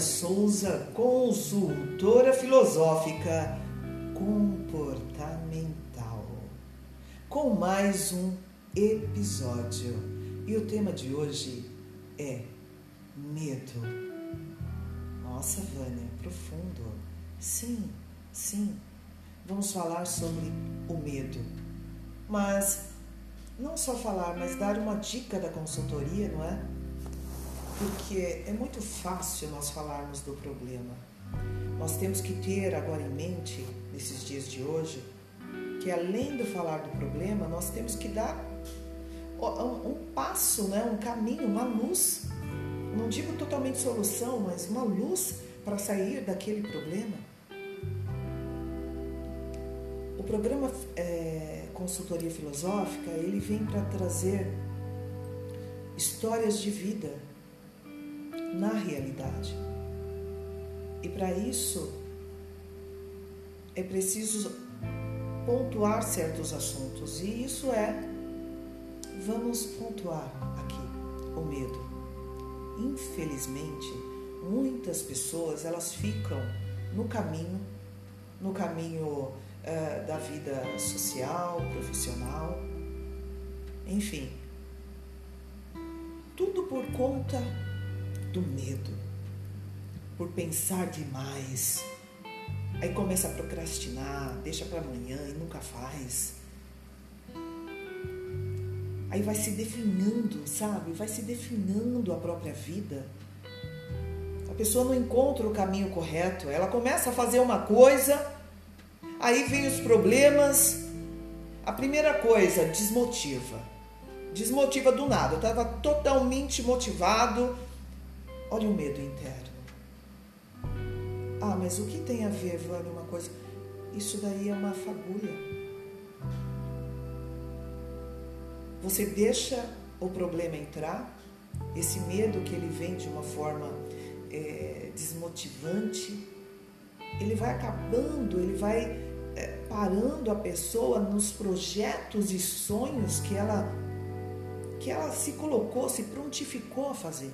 Souza, consultora filosófica comportamental, com mais um episódio. E o tema de hoje é medo. Nossa, Vânia, profundo. Sim, sim. Vamos falar sobre o medo. Mas não só falar, mas dar uma dica da consultoria, não é? Porque é muito fácil nós falarmos do problema. Nós temos que ter agora em mente, nesses dias de hoje, que além de falar do problema, nós temos que dar um passo, né? um caminho, uma luz. Não digo totalmente solução, mas uma luz para sair daquele problema. O programa é, Consultoria Filosófica, ele vem para trazer histórias de vida na realidade. E para isso é preciso pontuar certos assuntos, e isso é vamos pontuar aqui o medo. Infelizmente, muitas pessoas elas ficam no caminho, no caminho uh, da vida social, profissional, enfim, tudo por conta do medo, por pensar demais. Aí começa a procrastinar, deixa para amanhã e nunca faz. Aí vai se definhando, sabe? Vai se definhando a própria vida. A pessoa não encontra o caminho correto. Ela começa a fazer uma coisa, aí vem os problemas. A primeira coisa, desmotiva. Desmotiva do nada. Eu estava totalmente motivado, Olha o medo interno. Ah, mas o que tem a ver, Vânia, uma coisa? Isso daí é uma fagulha. Você deixa o problema entrar, esse medo que ele vem de uma forma é, desmotivante, ele vai acabando, ele vai é, parando a pessoa nos projetos e sonhos que ela que ela se colocou, se prontificou a fazer.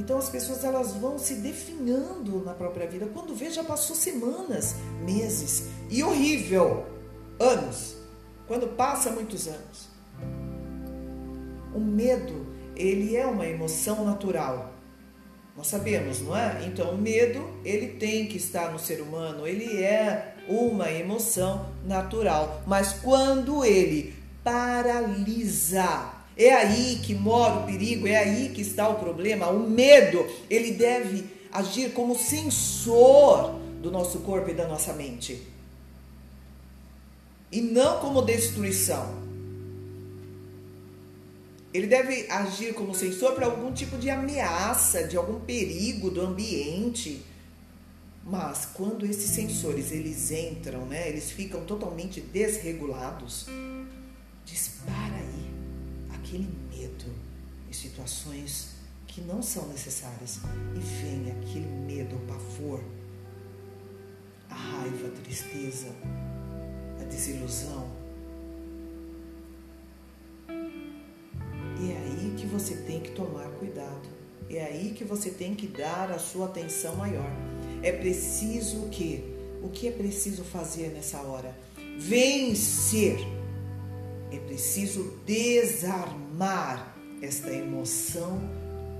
Então as pessoas elas vão se definhando na própria vida. Quando vê, já passou semanas, meses e horrível, anos. Quando passa muitos anos. O medo, ele é uma emoção natural. Nós sabemos, não é? Então, o medo, ele tem que estar no ser humano, ele é uma emoção natural. Mas quando ele paralisa é aí que mora o perigo, é aí que está o problema. O medo, ele deve agir como sensor do nosso corpo e da nossa mente. E não como destruição. Ele deve agir como sensor para algum tipo de ameaça, de algum perigo do ambiente. Mas quando esses sensores eles entram, né, eles ficam totalmente desregulados, dispara aí aquele medo em situações que não são necessárias e vem aquele medo, o pavor, a raiva, a tristeza, a desilusão. E é aí que você tem que tomar cuidado. É aí que você tem que dar a sua atenção maior. É preciso o quê? O que é preciso fazer nessa hora? Vencer é preciso desarmar esta emoção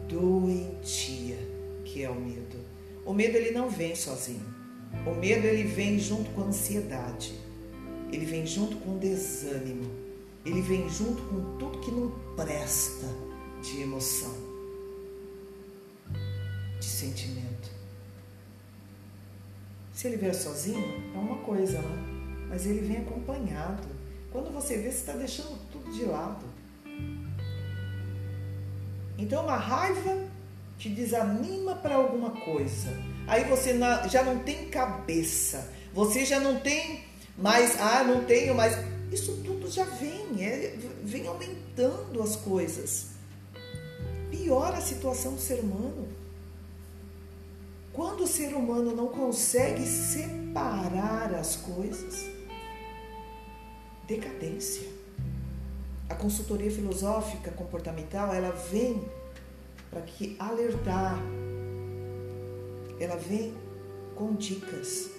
doentia que é o medo. O medo ele não vem sozinho. O medo ele vem junto com a ansiedade. Ele vem junto com o desânimo. Ele vem junto com tudo que não presta de emoção, de sentimento. Se ele vier sozinho, é uma coisa, né? mas ele vem acompanhado. Quando você vê, você está deixando tudo de lado. Então, uma raiva te desanima para alguma coisa. Aí você já não tem cabeça. Você já não tem mais, ah, não tenho mais. Isso tudo já vem, é, vem aumentando as coisas. Piora a situação do ser humano. Quando o ser humano não consegue separar as coisas, decadência. A consultoria filosófica comportamental, ela vem para que alertar. Ela vem com dicas.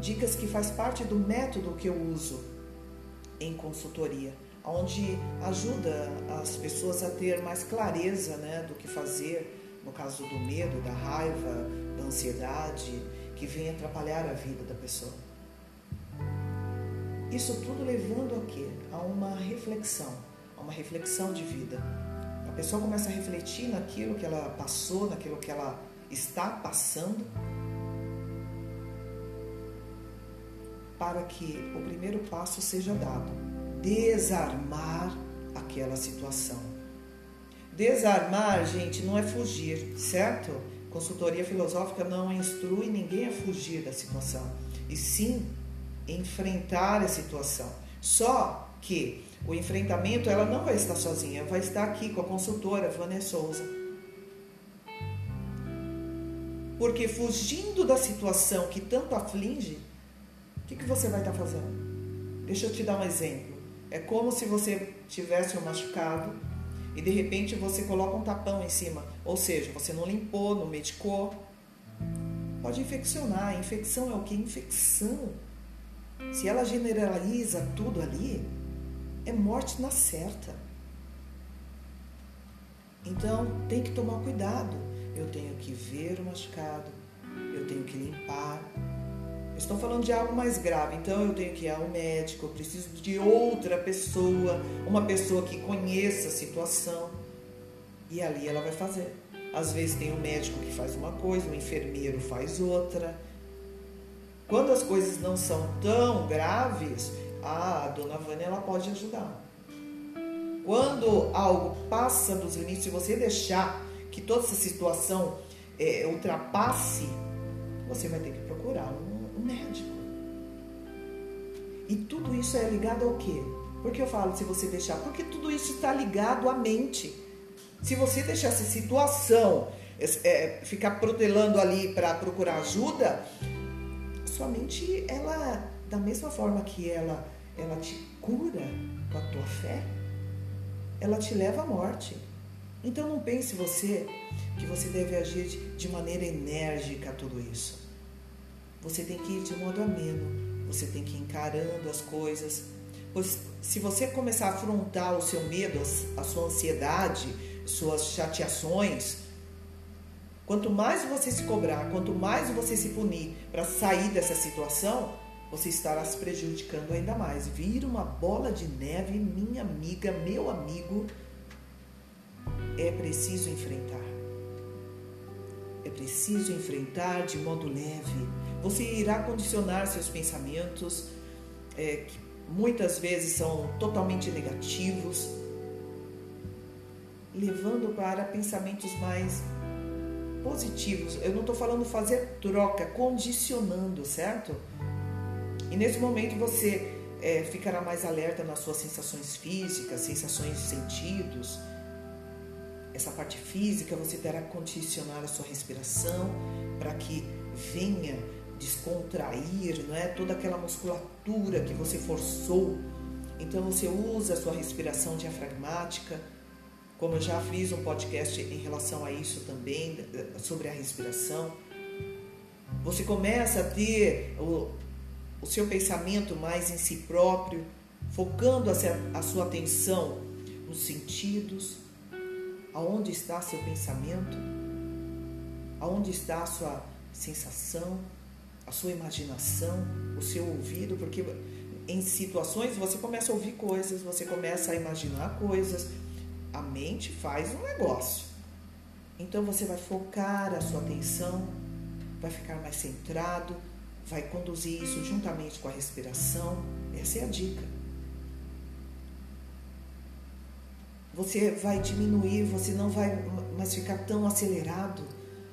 Dicas que faz parte do método que eu uso em consultoria, onde ajuda as pessoas a ter mais clareza né, do que fazer no caso do medo, da raiva, da ansiedade, que vem atrapalhar a vida da pessoa. Isso tudo levando a quê? A uma reflexão, a uma reflexão de vida. A pessoa começa a refletir naquilo que ela passou, naquilo que ela está passando, para que o primeiro passo seja dado, desarmar aquela situação. Desarmar, gente, não é fugir, certo? Consultoria filosófica não instrui ninguém a fugir da situação, e sim enfrentar a situação. Só que o enfrentamento ela não vai estar sozinha, vai estar aqui com a consultora Vânia Souza. Porque fugindo da situação que tanto aflige, o que, que você vai estar fazendo? Deixa eu te dar um exemplo. É como se você tivesse um machucado e de repente você coloca um tapão em cima, ou seja, você não limpou, não medicou, pode infeccionar. Infecção é o que? Infecção. Se ela generaliza tudo ali, é morte na certa. Então tem que tomar cuidado. Eu tenho que ver o machucado, eu tenho que limpar, Estou falando de algo mais grave, então eu tenho que ir ao médico, eu preciso de outra pessoa, uma pessoa que conheça a situação. E ali ela vai fazer. Às vezes tem um médico que faz uma coisa, o um enfermeiro faz outra. Quando as coisas não são tão graves, a dona Vânia ela pode ajudar. Quando algo passa dos limites, se você deixar que toda essa situação é, ultrapasse, você vai ter que procurar um médico. E tudo isso é ligado ao quê? Por que eu falo se você deixar? Porque tudo isso está ligado à mente. Se você deixar essa situação é, ficar protelando ali para procurar ajuda, sua mente, ela, da mesma forma que ela, ela te cura com a tua fé, ela te leva à morte. Então não pense você que você deve agir de maneira enérgica a tudo isso. Você tem que ir de modo ameno, você tem que ir encarando as coisas. Pois se você começar a afrontar o seu medo, a sua ansiedade, suas chateações, quanto mais você se cobrar, quanto mais você se punir para sair dessa situação, você estará se prejudicando ainda mais. Vira uma bola de neve, minha amiga, meu amigo. É preciso enfrentar. É preciso enfrentar de modo leve. Você irá condicionar seus pensamentos, é, que muitas vezes são totalmente negativos, levando para pensamentos mais positivos. Eu não estou falando fazer troca, condicionando, certo? E nesse momento você é, ficará mais alerta nas suas sensações físicas, sensações de sentidos essa parte física, você terá que condicionar a sua respiração para que venha descontrair, não é? Toda aquela musculatura que você forçou. Então você usa a sua respiração diafragmática. Como eu já fiz um podcast em relação a isso também, sobre a respiração. Você começa a ter o, o seu pensamento mais em si próprio, focando a, a sua atenção nos sentidos, Aonde está seu pensamento? Aonde está a sua sensação, a sua imaginação, o seu ouvido? Porque em situações você começa a ouvir coisas, você começa a imaginar coisas, a mente faz um negócio. Então você vai focar a sua atenção, vai ficar mais centrado, vai conduzir isso juntamente com a respiração. Essa é a dica. Você vai diminuir, você não vai mais ficar tão acelerado,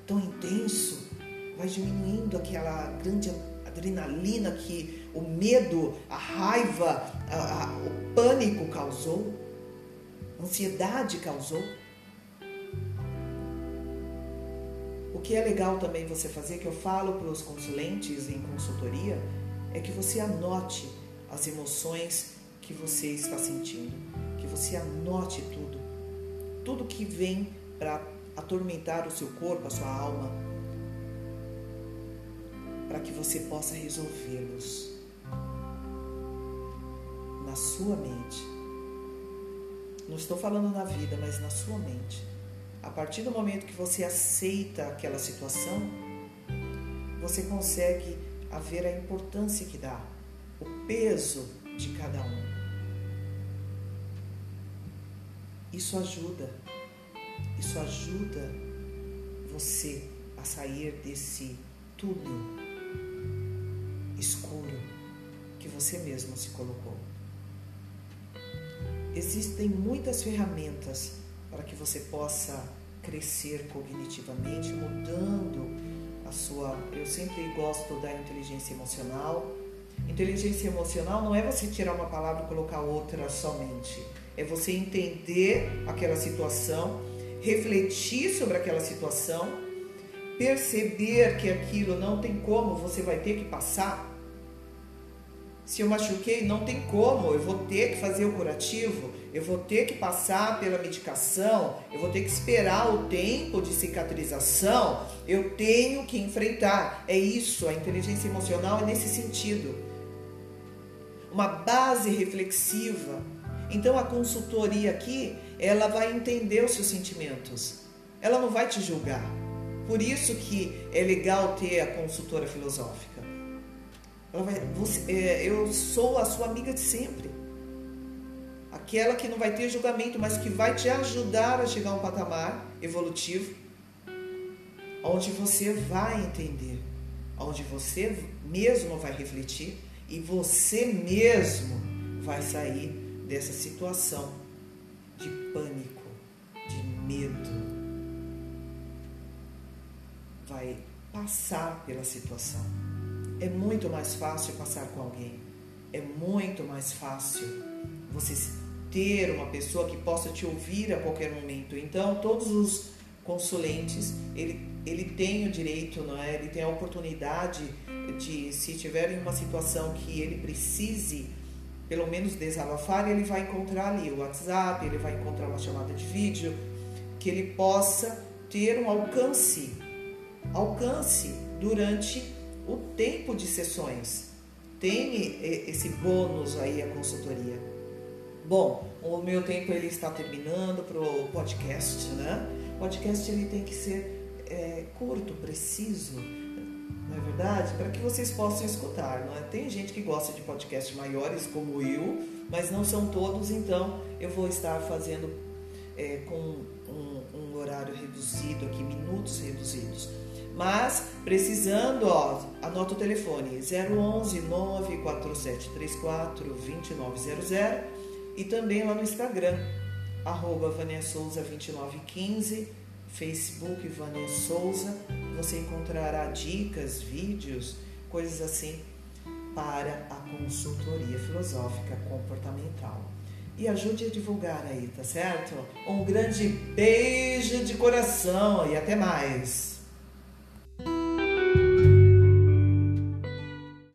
tão intenso. Vai diminuindo aquela grande adrenalina que o medo, a raiva, a, a, o pânico causou, ansiedade causou. O que é legal também você fazer, que eu falo para os consulentes em consultoria, é que você anote as emoções que você está sentindo que você anote tudo. tudo que vem para atormentar o seu corpo, a sua alma, para que você possa resolvê-los na sua mente. Não estou falando na vida, mas na sua mente. A partir do momento que você aceita aquela situação, você consegue ver a importância que dá, o peso de cada um. Isso ajuda, isso ajuda você a sair desse túnel escuro que você mesmo se colocou. Existem muitas ferramentas para que você possa crescer cognitivamente, mudando a sua. Eu sempre gosto da inteligência emocional. Inteligência emocional não é você tirar uma palavra e colocar outra somente. É você entender aquela situação, refletir sobre aquela situação, perceber que aquilo não tem como, você vai ter que passar se eu machuquei, não tem como, eu vou ter que fazer o curativo, eu vou ter que passar pela medicação, eu vou ter que esperar o tempo de cicatrização, eu tenho que enfrentar. É isso, a inteligência emocional é nesse sentido. Uma base reflexiva. Então a consultoria aqui, ela vai entender os seus sentimentos. Ela não vai te julgar. Por isso que é legal ter a consultora filosófica você, é, eu sou a sua amiga de sempre. Aquela que não vai ter julgamento, mas que vai te ajudar a chegar a um patamar evolutivo, onde você vai entender, onde você mesmo vai refletir e você mesmo vai sair dessa situação de pânico, de medo. Vai passar pela situação é muito mais fácil passar com alguém. É muito mais fácil você ter uma pessoa que possa te ouvir a qualquer momento. Então, todos os consulentes, ele, ele tem o direito, não é? Ele tem a oportunidade de, se tiver em uma situação que ele precise, pelo menos desabafar, ele vai encontrar ali o WhatsApp, ele vai encontrar uma chamada de vídeo, que ele possa ter um alcance, alcance durante o tempo de sessões. Tem esse bônus aí a consultoria. Bom, o meu tempo ele está terminando para o podcast, né? O podcast ele tem que ser é, curto, preciso, não é verdade? Para que vocês possam escutar, não é? Tem gente que gosta de podcasts maiores como eu, mas não são todos, então eu vou estar fazendo é, com um, um horário reduzido aqui, minutos reduzidos. Mas precisando, ó, anota o telefone 011 94734 2900 e também lá no Instagram, arroba Vânia Souza 2915, Facebook Vânia Souza. Você encontrará dicas, vídeos, coisas assim para a consultoria filosófica comportamental. E ajude a divulgar aí, tá certo? Um grande beijo de coração e até mais!